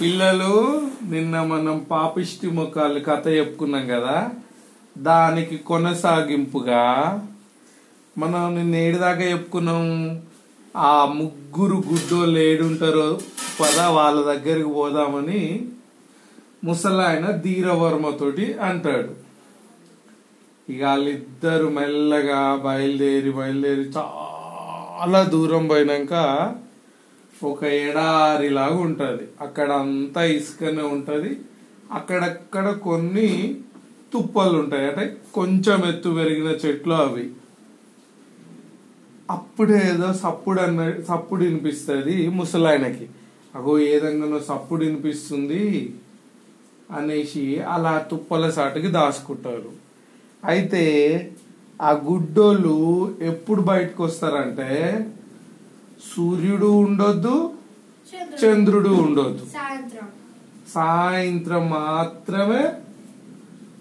పిల్లలు నిన్న మనం పాపిష్టి ముఖాలు కథ చెప్పుకున్నాం కదా దానికి కొనసాగింపుగా మనం నిన్న ఏడుదాకా చెప్పుకున్నాం ఆ ముగ్గురు గుడ్డోళ్ళు ఏడుంటారో పద వాళ్ళ దగ్గరికి పోదామని ముసలాయన ధీరవర్మతోటి అంటాడు. ఇక వాళ్ళిద్దరు మెల్లగా బయలుదేరి బయలుదేరి చాలా దూరం పోయినాక ఒక ఎడారిలాగా ఉంటుంది. అక్కడ అంతా ఇసుకనే ఉంటుంది. అక్కడక్కడ కొన్ని తుప్పలు ఉంటాయి. అంటే కొంచెం ఎత్తు పెరిగిన చెట్లు అవి. అప్పుడే ఏదో సప్పుడు అన్న సప్పుడు వినిపిస్తుంది ముసలాయనకి. అగో ఏదంగానో సప్పుడు వినిపిస్తుంది అనేసి అలా తుప్పల సాటుకి దాచుకుంటారు. అయితే ఆ గుడ్డోళ్ళు ఎప్పుడు బయటకు వస్తారంటే సూర్యుడు ఉండొద్దు చంద్రుడు. ఉండొద్దు. సాయంత్రం. మాత్రమే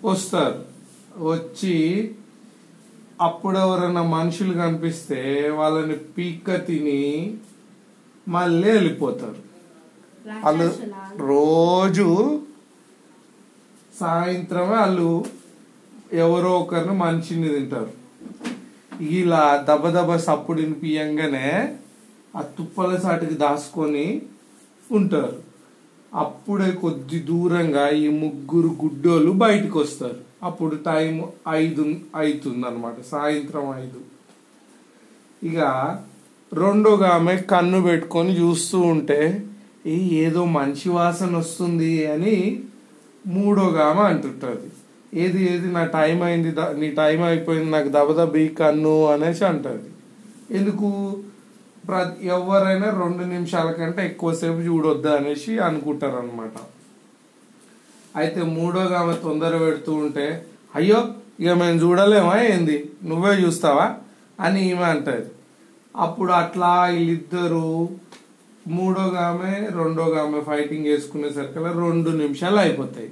వస్తారు. వచ్చి అప్పుడు ఎవరైనా మనుషులు కనిపిస్తే వాళ్ళని పీక్క తిని మళ్ళీ వెళ్ళిపోతారు. వాళ్ళు? రోజు సాయంత్రమే వాళ్ళు ఎవరో ఒకరిని మనిషిని తింటారు. ఇలా దబ దబ సప్పుడు వినిపియంగానే ఆ తుప్పల సాటికి దాచుకొని ఉంటారు. అప్పుడే కొద్ది దూరంగా ఈ ముగ్గురు గుడ్డోళ్ళు బయటకు వస్తారు అప్పుడు టైం ఐదు అవుతుంది అనమాట సాయంత్రం ఐదు. ఇక రెండోగా ఆమె కన్ను పెట్టుకొని చూస్తూ ఉంటే ఏదో మంచి వాసన వస్తుంది అని మూడోగా ఆమె అంటుంటుంది. ఏది ఏది నా టైం అయింది నీ టైం అయిపోయింది నాకు దబదబి కన్ను అనేసి అంటుంది. ఎందుకు? ఎవరైనా రెండు నిమిషాల కంటే ఎక్కువసేపు చూడొద్దు అనేసి అనుకుంటారు అనమాట అయితే మూడోగా ఆమె తొందర పెడుతూ ఉంటే అయ్యో ఇక మేము చూడలేమా ఏంది? నువ్వే చూస్తావా? అని ఈమె అంటది. అప్పుడు అట్లా వీళ్ళిద్దరు మూడోగా ఆమె రెండోగా ఆమె ఫైటింగ్ చేసుకునేసరికి రెండు నిమిషాలు అయిపోతాయి.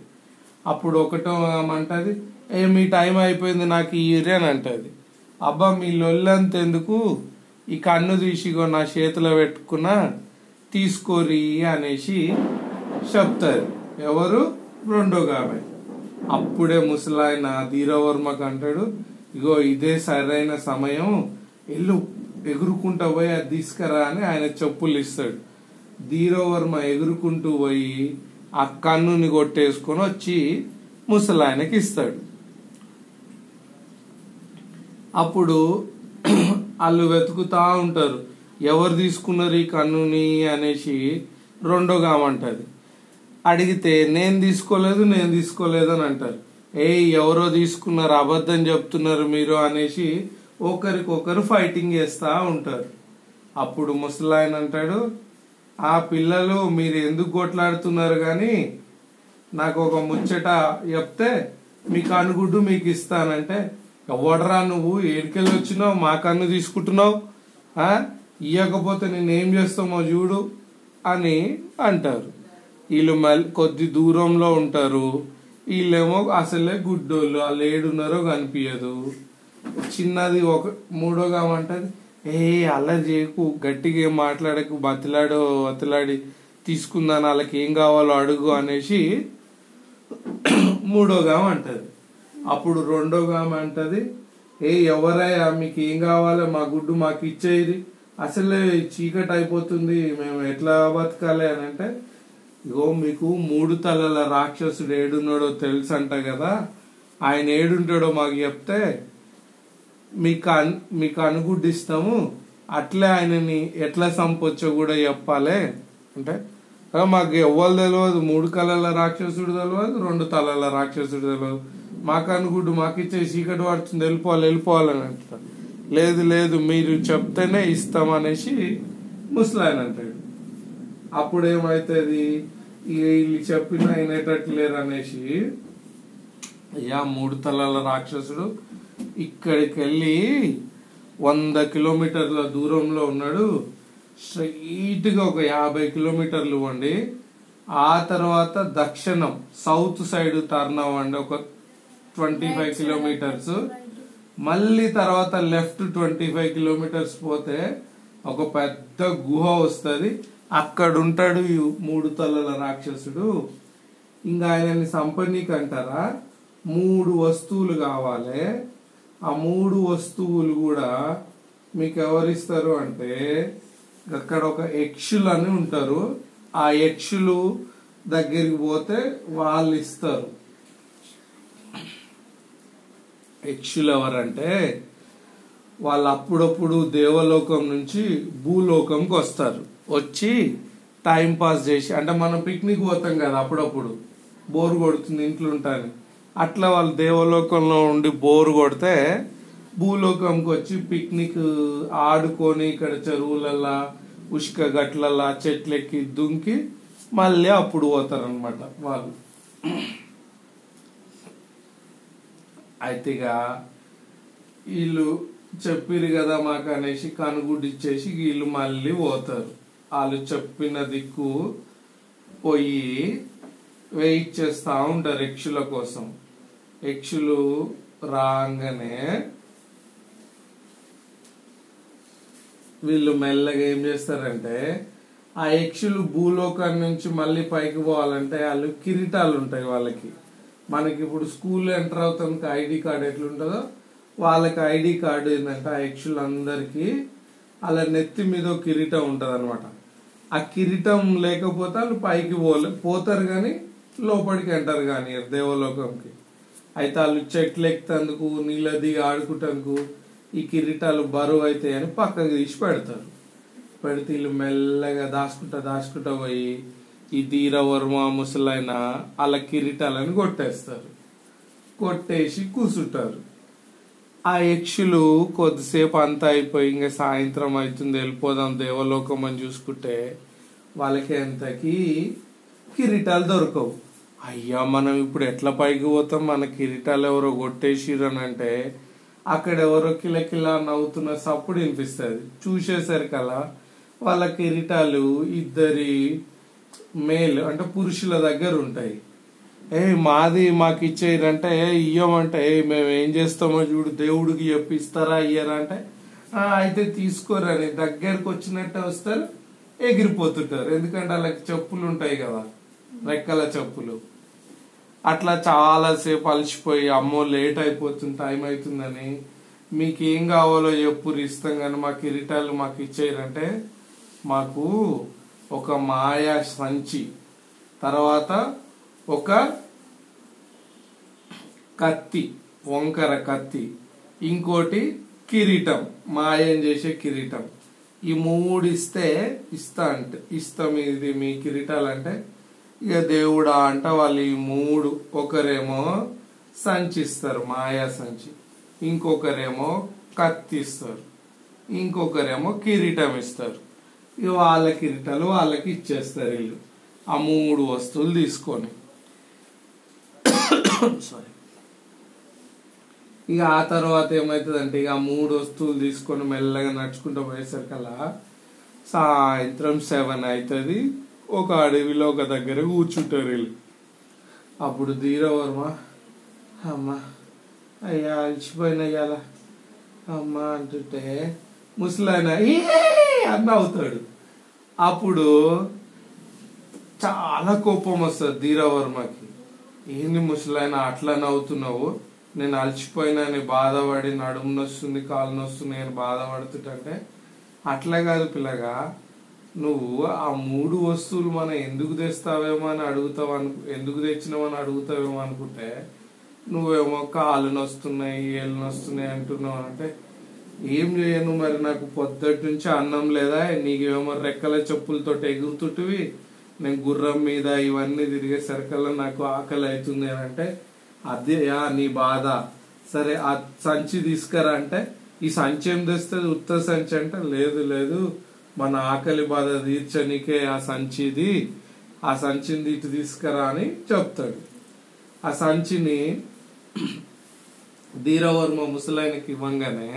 అప్పుడు ఒకటో ఆమె అంటది ఏ మీ టైం అయిపోయింది నాకు ఇయ్యరి అని అంటది. అబ్బా మీ లొల్లంత ఎందుకు ఈ కన్ను తీసిగో నా చేతిలో పెట్టుకున్న తీసుకోరి అనేసి చెప్తారు. ఎవరు? రెండో ఆమె అప్పుడే ముసలాయన ధీరవర్మకు అంటాడు ఇగో ఇదే సరైన సమయం. ఎల్లు ఎగురుకుంటా పోయి అది తీసుకురా అని ఆయన చెప్పులు ఇస్తాడు. ధీరవర్మ ఎగురుకుంటూ పోయి ఆ కన్నుని కొట్టేసుకొని వచ్చి ముసలాయనకి ఇస్తాడు. అప్పుడు వాళ్ళు వెతుకుతా ఉంటారు. ఎవరు తీసుకున్నారు ఈ కన్నుని అనేసి రెండో ఆమంటది అడిగితే నేను తీసుకోలేదు నేను తీసుకోలేదు అని అంటారు. ఏ ఎవరో తీసుకున్నారు అబద్ధం చెప్తున్నారు మీరు అనేసి ఒకరికొకరు ఫైటింగ్ చేస్తూ ఉంటారు. అప్పుడు ముసలాయన అంటాడు ఆ పిల్లలు మీరు ఎందుకు కొట్లాడుతున్నారు కానీ నాకు ఒక ముచ్చట చెప్తే మీకు అనుగుడ్డు మీకు ఇస్తానంటే ఎవడరా నువ్వు? ఏడికెళ్ళి వచ్చినావు? మా కన్ను తీసుకుంటున్నావు? ఇవ్వకపోతే నేనేం చేస్తామో చూడు అని అంటారు. వీళ్ళు మళ్ళీ కొద్ది దూరంలో ఉంటారు. వీళ్ళేమో అసలే గుడ్డోళ్ళు. వాళ్ళు ఏడున్నారో కనిపించదు చిన్నది ఒక మూడోగా అంటది. ఏ అలా చేయకు. గట్టిగా ఏం మాట్లాడకు. బతిలాడో బతిలాడి తీసుకుందాను వాళ్ళకి ఏం కావాలో అడుగు అనేసి మూడోగా అంటది. అప్పుడు రెండోగా అంటది ఏ ఎవరయ్యా మీకు ఏం కావాలో మా గుడ్డు మాకు ఇచ్చేది అసలే చీకటి అయిపోతుంది మేము ఎట్లా బతకాలి? అని అంటే ఇగో మీకు మూడు తలల రాక్షసుడు ఏడున్నాడో తెలుసు అంట కదా. ఆయన ఏడుంటాడో మాకు చెప్తే మీకు అన్ మీకు అనుగుడ్డిస్తాము. అట్లే ఆయనని ఎట్లా సంపొచ్చో కూడా చెప్పాలి. అంటే మాకు ఎవరు తెలియదు మూడు కళల రాక్షసుడు తెలియదు రెండు తలల రాక్షసుడు తెలియదు మాకు మాకిచ్చే మాకు చీకటి పడుతుంది వెళ్ళిపోవాలి వెళ్ళిపోవాలని అంటారు లేదు లేదు మీరు చెప్తేనే ఇస్తాం అనేసి ముసలాయన అంటాడు. అప్పుడు ఏమైతుంది వీళ్ళు చెప్పిన అయినట్టు లేరు అనేసి అయ్యా మూడు తలల రాక్షసుడు ఇక్కడికి వెళ్ళి వంద కిలోమీటర్ల దూరంలో ఉన్నాడు. స్ట్రైట్గా ఒక యాభై కిలోమీటర్లు ఇవ్వండి. ఆ తర్వాత దక్షిణం సౌత్ సైడ్ టర్న్ అవ్వండి ఒక ట్వంటీ ఫైవ్ కిలోమీటర్స్. మళ్ళీ తర్వాత లెఫ్ట్ ట్వంటీ ఫైవ్ కిలోమీటర్స్ పోతే ఒక పెద్ద గుహ వస్తుంది. అక్కడ ఉంటాడు ఈ మూడు తలల రాక్షసుడు. ఇంకా ఆయనని సంపన్నీకి అంటారా? మూడు వస్తువులు కావాలి. ఆ మూడు వస్తువులు కూడా మీకు ఎవరిస్తారు అంటే అక్కడ ఒక యక్షులు అని ఉంటారు. ఆ యక్షులు దగ్గరికి పోతే వాళ్ళు ఇస్తారు యక్షులు ఎవరంటే వాళ్ళు అప్పుడప్పుడు దేవలోకం నుంచి భూలోకంకి వస్తారు. వచ్చి టైం పాస్ చేసి అంటే మనం పిక్నిక్ పోతాం కదా అప్పుడప్పుడు. బోరు కొడుతుంది ఇంట్లో ఉంటాను అట్లా వాళ్ళు దేవలోకంలో ఉండి బోరు కొడితే భూలోకంకి వచ్చి పిక్నిక్ ఆడుకొని ఇక్కడ చెరువులల్లా ఉష్క గట్లల్లా చెట్లెక్కి దుంకి మళ్ళీ అప్పుడు పోతారు అనమాట వాళ్ళు. అయితే వీళ్ళు చెప్పిరు కదా మాకు అనేసి కనుగుడిచ్చేసి ఇచ్చేసి వీళ్ళు మళ్ళీ పోతారు. వాళ్ళు చెప్పిన దిక్కు పోయి వెయిట్ చేస్తా ఉంటారు యక్షుల కోసం. యక్షులు రాగానే వీళ్ళు మెల్లగా ఏం చేస్తారంటే ఆ యక్షులు భూలోకం నుంచి మళ్ళీ పైకి పోవాలంటే వాళ్ళు కిరీటాలు ఉంటాయి వాళ్ళకి. మనకి ఇప్పుడు స్కూల్లో ఎంటర్ అవుతానికి ఐడి కార్డు ఎట్లుంటుందో వాళ్ళకి ఐడి కార్డు ఏంటంటే ఆ యక్షులందరికీ అలా నెత్తి మీద కిరీటం ఉంటుంది అనమాట ఆ కిరీటం లేకపోతే వాళ్ళు పైకి పోలే పోతారు కానీ లోపలికి ఎంటర్ కానీ దేవలోకంకి. అయితే వాళ్ళు చెట్లు ఎక్కుతందుకు నీళ్ళ దిగి ఆడుకుంటందుకు ఈ కిరీటాలు బరువు అవుతాయని పక్కకు తీసి పెడతారు. పెడితే వీళ్ళు మెల్లగా దాచుకుంటా దాచుకుంటా పోయి ఈ ధీరవర్మ ముసలైన వాళ్ళ కిరీటాలను కొట్టేస్తారు. కొట్టేసి కూర్చుంటారు ఆ యక్షులు కొద్దిసేపు అంతా అయిపోయి ఇంకా సాయంత్రం అవుతుంది వెళ్ళిపోదాం దేవలోకం అని చూసుకుంటే వాళ్ళకి ఎంతకి కిరీటాలు దొరకవు. అయ్యా మనం ఇప్పుడు ఎట్లా పైకి పోతాం? మన కిరీటాలు ఎవరో కొట్టేసిరని అంటే అక్కడ ఎవరో కిలకిలా నవ్వుతున్న సప్పుడు వినిపిస్తుంది. చూసేసరికల్లా వాళ్ళ కిరీటాలు ఇద్దరి మేల్ అంటే పురుషుల దగ్గర ఉంటాయి. ఏ మాది మాకు ఇచ్చేయరంటే ఏ ఇయ్యమంటే ఏ మేము ఏం చేస్తామో చూడు దేవుడికి చెప్పిస్తారా ఇయ్యరా అంటే అయితే తీసుకోరని దగ్గరకు వచ్చినట్టే వస్తారు ఎగిరిపోతుంటారు. ఎందుకంటే వాళ్ళకి చెప్పులు ఉంటాయి కదా రెక్కల చెప్పులు. అట్లా చాలాసేపు అలసిపోయి అమ్మో లేట్ అయిపోతుంది టైం అవుతుందని మీకు ఏం కావాలో చెప్పు ఇస్తాం కానీ మా కిరీటాలు మాకు ఇచ్చేయరంటే మాకు ఒక మాయా సంచి. తర్వాత ఒక కత్తి వంకర కత్తి. ఇంకోటి కిరీటం మాయం చేసే కిరీటం. ఈ మూడు ఇస్తే ఇస్తా అంటే ఇస్తాం ఇది మీ కిరీటాలు అంటే ఇక దేవుడా అంట వాళ్ళు ఈ మూడు ఒకరేమో సంచి ఇస్తారు మాయా సంచి. ఇంకొకరేమో కత్తి ఇస్తారు ఇంకొకరేమో కిరీటం ఇస్తారు. ఇక వాళ్ళకి కిరీటాలు వాళ్ళకి ఇచ్చేస్తారు వీళ్ళు ఆ మూడు వస్తువులు తీసుకొని. సారీ ఇక ఆ తర్వాత ఏమవుతుందంటే ఇక ఆ మూడు వస్తువులు తీసుకొని మెల్లగా నడుచుకుంటూ పోయేసరికల్లా సాయంత్రం సెవెన్ అవుతుంది ఒక అడవిలో ఒక దగ్గర కూర్చుంటారు వీళ్ళు. అప్పుడు ధీరవర్మ అమ్మా అయ్యా అలసిపోయినా ఇయ్యాల అమ్మా అంటుంటే ముసలాయన "ఏ" అని అవుతాడు. అప్పుడు చాలా కోపం వస్తుంది ధీరవర్మకి. ఏంది ముసలాయన అట్లా నవ్వుతున్నావు? నేను అలసిపోయినా నేను బాధపడి నడుము నొస్తుంది కాలు నొస్తుంది అని బాధపడుతుంటే అట్లా కాదు పిల్లగా నువ్వు ఆ మూడు వస్తువులు మనం ఎందుకు తెస్తావేమో అని అడుగుతావు అను ఎందుకు తెచ్చినామని అడుగుతావేమో అనుకుంటే నువ్వేమో కాళ్ళు నొస్తున్నాయి ఏళ్ళు నొస్తున్నాయి అంటున్నావు అంటే ఏం చేయను మరి నాకు పొద్దుటి నుంచి అన్నం లేదా నీకేమో రెక్కల చెప్పులతో ఎగురుతుంటివి నేను గుర్రం మీద ఇవన్నీ తిరిగే సరికల్లా నాకు ఆకలి అవుతుంది అని అంటే అదే యా నీ బాధ. సరే ఆ సంచి తీసుకురా అంటే ఈ సంచి ఏం తెస్తుంది? ఉత్త సంచి అంటే లేదు లేదు మన ఆకలి బాధ తీర్చనికే ఆ సంచిది ఆ సంచిని ఇటు తీసుకురా అని చెప్తాడు. ఆ సంచిని ధీరవర్మ ముసలాయనకి ఇవ్వంగానే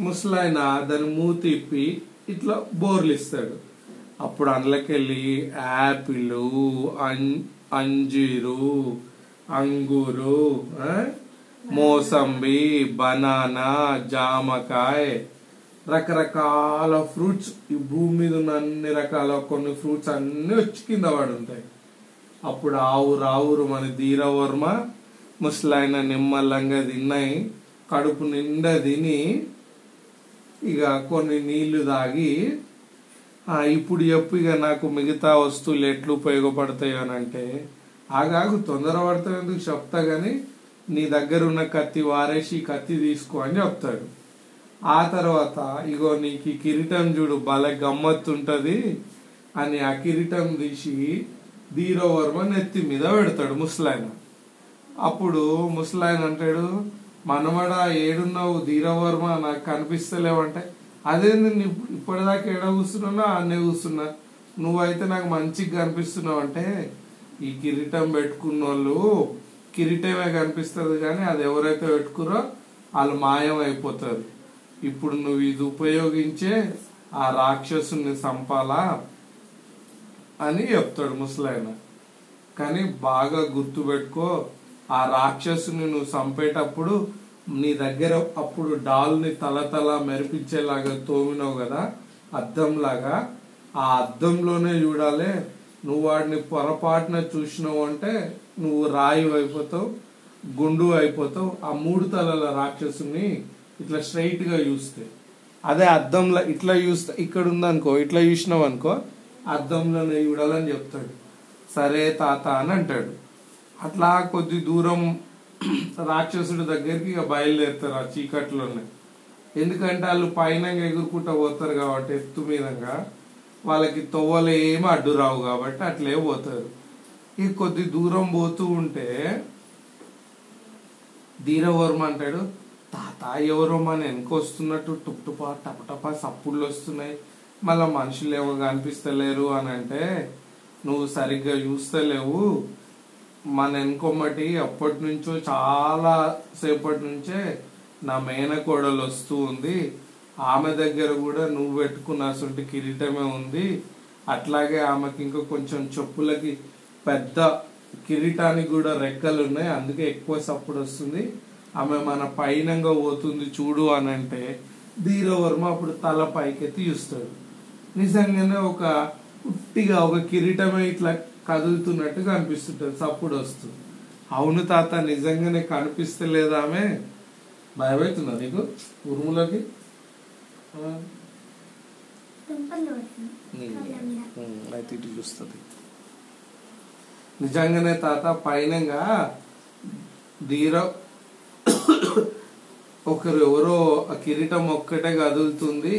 ముసలాయన దాని మూతిప్పి ఇట్లా బోర్లు ఇస్తాడు. అప్పుడు అందులోకెళ్ళి యాపిల్ అం- అంజీరు అంగూరు మోసంబి బనానా జామకాయ రకరకాల ఫ్రూట్స్. ఈ భూమి మీద ఉన్న అన్ని రకాల కొన్ని ఫ్రూట్స్ అన్ని వచ్చి కింద పడుంటాయి. ఉంటాయి అప్పుడు ఆవురు ఆవురు మన ధీరవర్మ ముసలాయన నిమ్మలంగా తిన్నాయి. కడుపు నిండా తిని ఇక కొన్ని నీళ్ళు తాగి ఇప్పుడు చెప్పు ఇక నాకు మిగతా వస్తువులు ఎట్లు ఉపయోగపడతాయో అని అంటే ఆగాగు తొందరపడతావు ఎందుకు చెప్తా కానీ నీ దగ్గర ఉన్న కత్తి వారేసి కత్తి తీసుకో అని చెప్తాడు. ఆ తర్వాత ఇగో నీకు కిరీటం చూడు భలే గమ్మత్తుంటది అని ఆ కిరీటం తీసి ధీరవర్మ నెత్తి మీద పెడతాడు ముసలాయన. అప్పుడు ముసలాయన అంటాడు మనమడ ఏడున్నావు ధీరవర్మ నాకు కనిపిస్తలేవంటే. అదేంది నీ ఇప్పటిదాకా ఏడ కూర్చున్నా అన్నే కూర్చున్నా. నువ్వైతే నాకు మంచిగా కనిపిస్తున్నావు అంటే ఈ కిరీటం పెట్టుకున్న వాళ్ళు కిరీటమే కనిపిస్తుంది కానీ అది ఎవరైతే పెట్టుకురో వాళ్ళు మాయం అయిపోతారు ఇప్పుడు నువ్వు ఇది ఉపయోగించే ఆ రాక్షసుని చంపాలా అని చెప్తాడు ముసలాయన. కానీ బాగా గుర్తుపెట్టుకో ఆ రాక్షసుని నువ్వు చంపేటప్పుడు నీ దగ్గర అప్పుడు డాల్ని తల తల మెరిపించేలాగా తోమినావు కదా అద్దంలాగా. ఆ అద్దంలోనే చూడాలి నువ్వు వాడిని పొరపాటున చూసినావు అంటే నువ్వు రాయి అయిపోతావు గుండు అయిపోతావు ఆ మూడు తలల రాక్షసుని ఇట్లా స్ట్రైట్గా చూస్తే. అదే అద్దంలో ఇట్లా చూస్తే ఇక్కడ ఉందనుకో ఇట్లా చూసినావు అనుకో అద్దంలోనే చూడాలని చెప్తాడు. సరే తాత అని అంటాడు. అట్లా కొద్ది దూరం రాక్షసుడి దగ్గరికి ఇక బయలుదేరుతారు ఆ చీకట్లోనే. ఎందుకంటే వాళ్ళు పైన ఎగురుకుంటా పోతారు కాబట్టి ఎత్తు మీదంగా వాళ్ళకి తొవ్వలు ఏమి అడ్డు రావు కాబట్టి అట్లే పోతారు. ఈ కొద్ది దూరం పోతూ ఉంటే ధీరవర్మ అంటాడు తాత ఎవరో మన వెనుక వస్తున్నట్టు టుప్టుపా టపటపా సప్పుళ్ళు వస్తున్నాయి. మళ్ళీ మనుషులు ఏమో కనిపిస్తలేరు అని అంటే నువ్వు సరిగ్గా చూస్తలేవు. మన వెనుకొమ్మటి అప్పటి నుంచో చాలా సేపటి నుంచే నా మేనకోడలు వస్తూ ఉంది. ఆమె దగ్గర కూడా నువ్వు పెట్టుకున్న అసలు కిరీటమే ఉంది. అట్లాగే ఆమెకి ఇంకా కొంచెం చెప్పులకి పెద్ద కిరీటానికి కూడా రెక్కలు ఉన్నాయి అందుకే ఎక్కువ సప్పుడు వస్తుంది. ఆమె మన పైనంగా పోతుంది చూడు అని అంటే ధీరవర్మ అప్పుడు తల పైకెత్తి చూస్తాడు. నిజంగానే ఒక ఉట్టిగా ఒక కిరీటమే ఇట్లా కదులుతున్నట్టుగా అనిపిస్తుంటది సప్పుడు వస్తుంది. అవును తాత నిజంగానే కనిపిస్తలేదా ఆమె? భయమవుతుందా నీకు? ఉరుములకి? అయితే ఇటు చూస్తుంది. నిజంగానే తాత పైనంగా ధీర ఒకరు ఎవరో కిరీటం ఒక్కటే కదులుతుంది.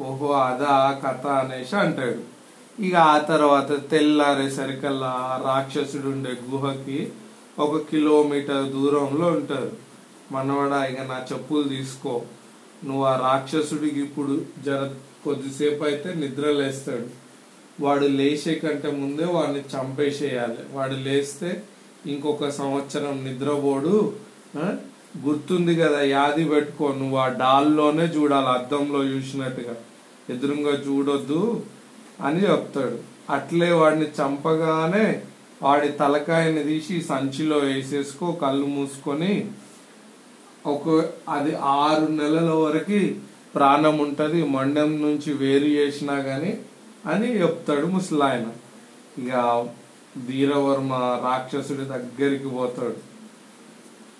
ఓహో అదా కథ అనేసి అంటాడు. ఇక ఆ తర్వాత తెల్లారేసరికల్లా సరికల్లా రాక్షసుడు ఉండే గుహకి ఒక కిలోమీటర్ దూరంలో ఉంటారు మనవడ ఇక నా చెప్పులు తీసుకో. నువ్వు ఆ రాక్షసుడికి ఇప్పుడు జర కొద్దిసేపు అయితే నిద్ర లేస్తాడు వాడు లేచే కంటే ముందే వాడిని చంపేసేయాలి. వాడు లేస్తే ఇంకొక సంవత్సరం నిద్రపోడు. గుర్తుంది కదా యాది పెట్టుకో. నువ్వు ఆ డాల్లోనే చూడాలి అద్దంలో చూసినట్టుగా. ఎదురుగా చూడొద్దు. అని చెప్తాడు. అట్లే వాడిని చంపగానే వాడి తలకాయని తీసి సంచిలో వేసేసుకో కళ్ళు మూసుకొని. ఒక అది ఆరు నెలల వరకు ప్రాణం ఉంటుంది మండం నుంచి వేరు చేసినా కానీ అని చెప్తాడు ముసలాయన. ఇక ధీరవర్మ రాక్షసుడి దగ్గరికి పోతాడు.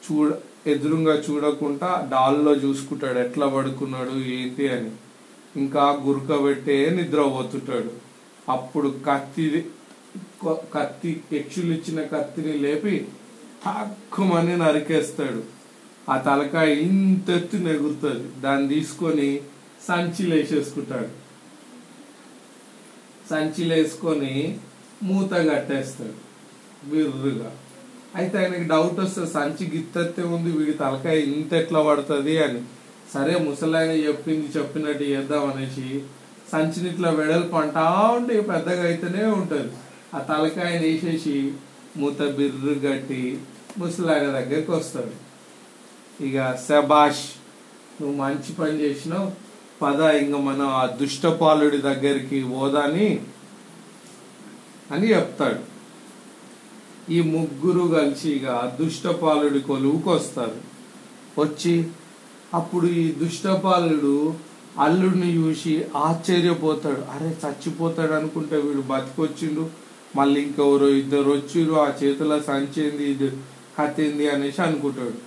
చూడ ఎదురుగా చూడకుండా డాల్లో చూసుకుంటాడు ఎట్లా పడుకున్నాడు ఏంటి అని. ఇంకా గురకబెట్టే నిద్ర నిద్రపోతుంటాడు. అప్పుడు కత్తి కత్తి యక్షులు ఇచ్చిన కత్తిని లేపి తక్కువని నరికేస్తాడు. ఆ తలకాయ ఇంతెత్తు నెగురుతుంది. దాన్ని తీసుకొని సంచిలు వేసేసుకుంటాడు సంచిలో వేసుకొని మూత కట్టేస్తాడు బిర్రుగా అయితే ఆయనకి డౌట్ వస్తుంది సంచి గిత్తత్తే ఉంది వీడి తలకాయ ఇంత ఎట్లా పడుతుంది అని. సరే ముసలాయన చెప్పింది చెప్పినట్టు చేద్దాం అనేసి సంచిని ఇట్లా వెడల్పు అంటా ఉంటే పెద్దగా అయితేనే ఉంటుంది. ఆ తలకాయని వేసేసి మూత బిర్రు కట్టి ముసలాయన దగ్గరికి వస్తాడు. ఇక శబాష్ నువ్వు మంచి పని చేసినావు. పద ఇంక మనం ఆ దుష్టపాలుడి దగ్గరికి పోదాని అని చెప్తాడు. ఈ ముగ్గురు కలిసి ఇక దుష్టపాలుడి కొలువుకు వస్తారు వచ్చి అప్పుడు ఈ దుష్టపాలుడు అల్లుడిని చూసి ఆశ్చర్యపోతాడు. అరే చచ్చిపోతాడు అనుకుంటే వీడు బతికొచ్చిండు. మళ్ళీ ఇంకెవరో ఇద్దరు వచ్చిరు ఆ చేతిలో సంచేంది ఇది కత్తింది అనేసి అనుకుంటాడు.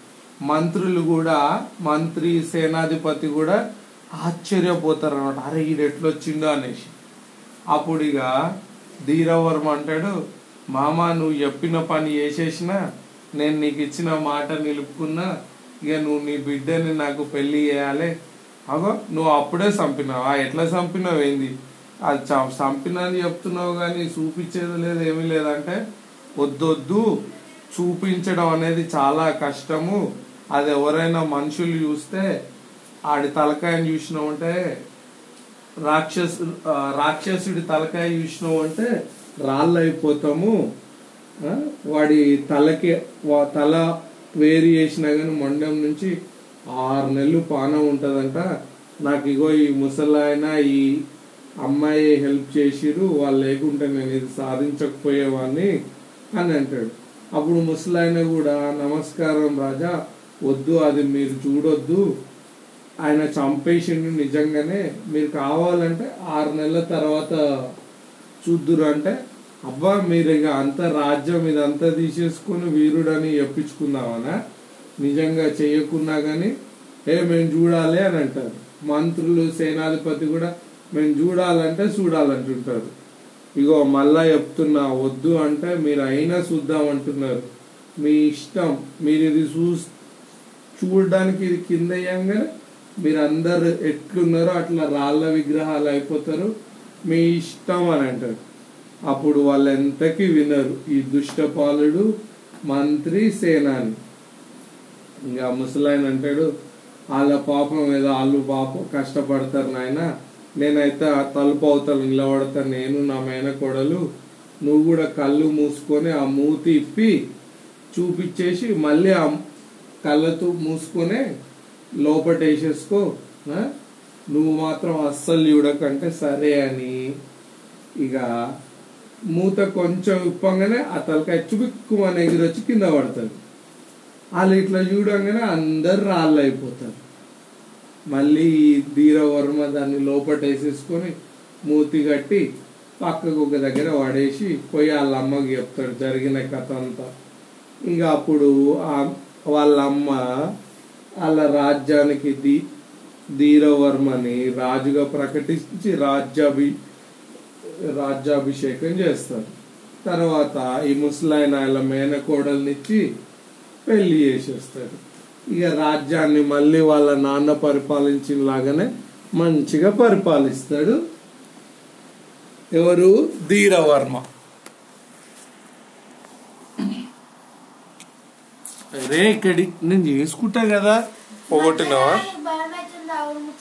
మంత్రులు కూడా మంత్రి సేనాధిపతి కూడా ఆశ్చర్యపోతారు అనమాట అరే ఇది ఎట్లొచ్చిందో అనేసి. అప్పుడు ఇక ధీరవర్మ అంటాడు మామ నువ్వు చెప్పిన పని చేసేసిన నేను నీకు ఇచ్చిన మాట నిలుపుకున్నా ఇక నువ్వు నీ బిడ్డని నాకు పెళ్ళి చేయాలి. అగో నువ్వు అప్పుడే చంపినావా. ఎట్లా చంపినావు ఏంది? అది చ- చంపినా అని చెప్తున్నావు కానీ చూపించేది లేదు ఏమీ లేదంటే వద్దొద్దు. చూపించడం అనేది చాలా కష్టము. అది ఎవరైనా మనుషులు చూస్తే ఆడి తలకాయని చూసినామంటే రాక్షసు రాక్షసుడి తలకాయ చూసినావు అంటే రాళ్ళు అయిపోతాము వాడి తలకి వా- తల వేరు చేసినా కానీ మండం నుంచి ఆరు నెలలు పానం ఉంటుందంట. నాకు ఇగో ఈ ముసలాయన ఈ అమ్మాయి హెల్ప్ చేసిరు వాళ్ళు లేకుంటే నేను ఇది సాధించకపోయేవాడిని అని అంటాడు. అప్పుడు ముసలాయన కూడా నమస్కారం రాజా వద్దు అది మీరు చూడొద్దు. ఆయన చంపేసిండు నిజంగానే మీరు కావాలంటే ఆరు నెలల తర్వాత చూద్దురు అంటే అబ్బా మీరు ఇక అంత రాజ్యం ఇదంతా తీసేసుకుని వీరుడని చెప్పించుకుందామనా? నిజంగా చేయకున్నా కానీ ఏ మేము చూడాలి అని అంటారు. మంత్రులు సేనాధిపతి కూడా మేము చూడాలంటే చూడాలంటుంటారు. ఇగో మళ్ళా చెప్తున్నా వద్దు అంటే మీరు అయినా చూద్దాం అంటున్నారు. మీ ఇష్టం. మీరు ఇది చూ చూడడానికి ఇది కింద వేయంగానే మీరు అందరు ఎట్లున్నారో అట్లా రాళ్ళ విగ్రహాలు అయిపోతారు. మీ ఇష్టం అని అంటారు. అప్పుడు వాళ్ళు ఎంతకి వినరు. ఈ దుష్టపాలుడు మంత్రి సేనాని. ఇంకా ముసలాయన అంటాడు వాళ్ళ పాపం ఏదో వాళ్ళు పాపం కష్టపడతారు నాయన. నేనైతే ఆ తలుపు అవతలు నిలబడతా. నేను నా మేనకోడలు. నువ్వు కూడా కళ్ళు మూసుకొని ఆ మూతి ఇప్పి చూపించేసి మళ్ళీ ఆ కళ్ళతో మూసుకొని లోపటేసేసుకో. నువ్వు మాత్రం అస్సలు చూడకంటే సరే అని. ఇక మూత కొంచెం ఇప్పంగానే ఆ తలకాయ చుబిక్కుమని ఎగిరొచ్చి కింద పడతారు వాళ్ళు ఇట్లా చూడంగానే అందరు రాళ్ళు అయిపోతారు. మళ్ళీ ఈ ధీరవర్మ దాన్ని లోపటేసేసుకొని మూతి కట్టి పక్కకు ఒక దగ్గర పడేసి పోయి వాళ్ళ అమ్మకి చెప్తాడు జరిగిన కథ అంతా. ఇంకా అప్పుడు వాళ్ళ అమ్మ వాళ్ళ రాజ్యానికి ధీ ధీరవర్మని రాజుగా ప్రకటించి రాజ్యాభి రాజ్యాభిషేకం చేస్తారు తర్వాత ఈ ముసలాయన ఆయన మేనకోడల్నిచ్చి పెళ్ళి చేసేస్తారు ఇక రాజ్యాన్ని మళ్ళీ వాళ్ళ నాన్న పరిపాలించిన లాగానే మంచిగా పరిపాలిస్తాడు ఎవరు ధీరవర్మ అరే ఇక్కడి నేను చేసుకుంటా కదా పోగొట్టినావా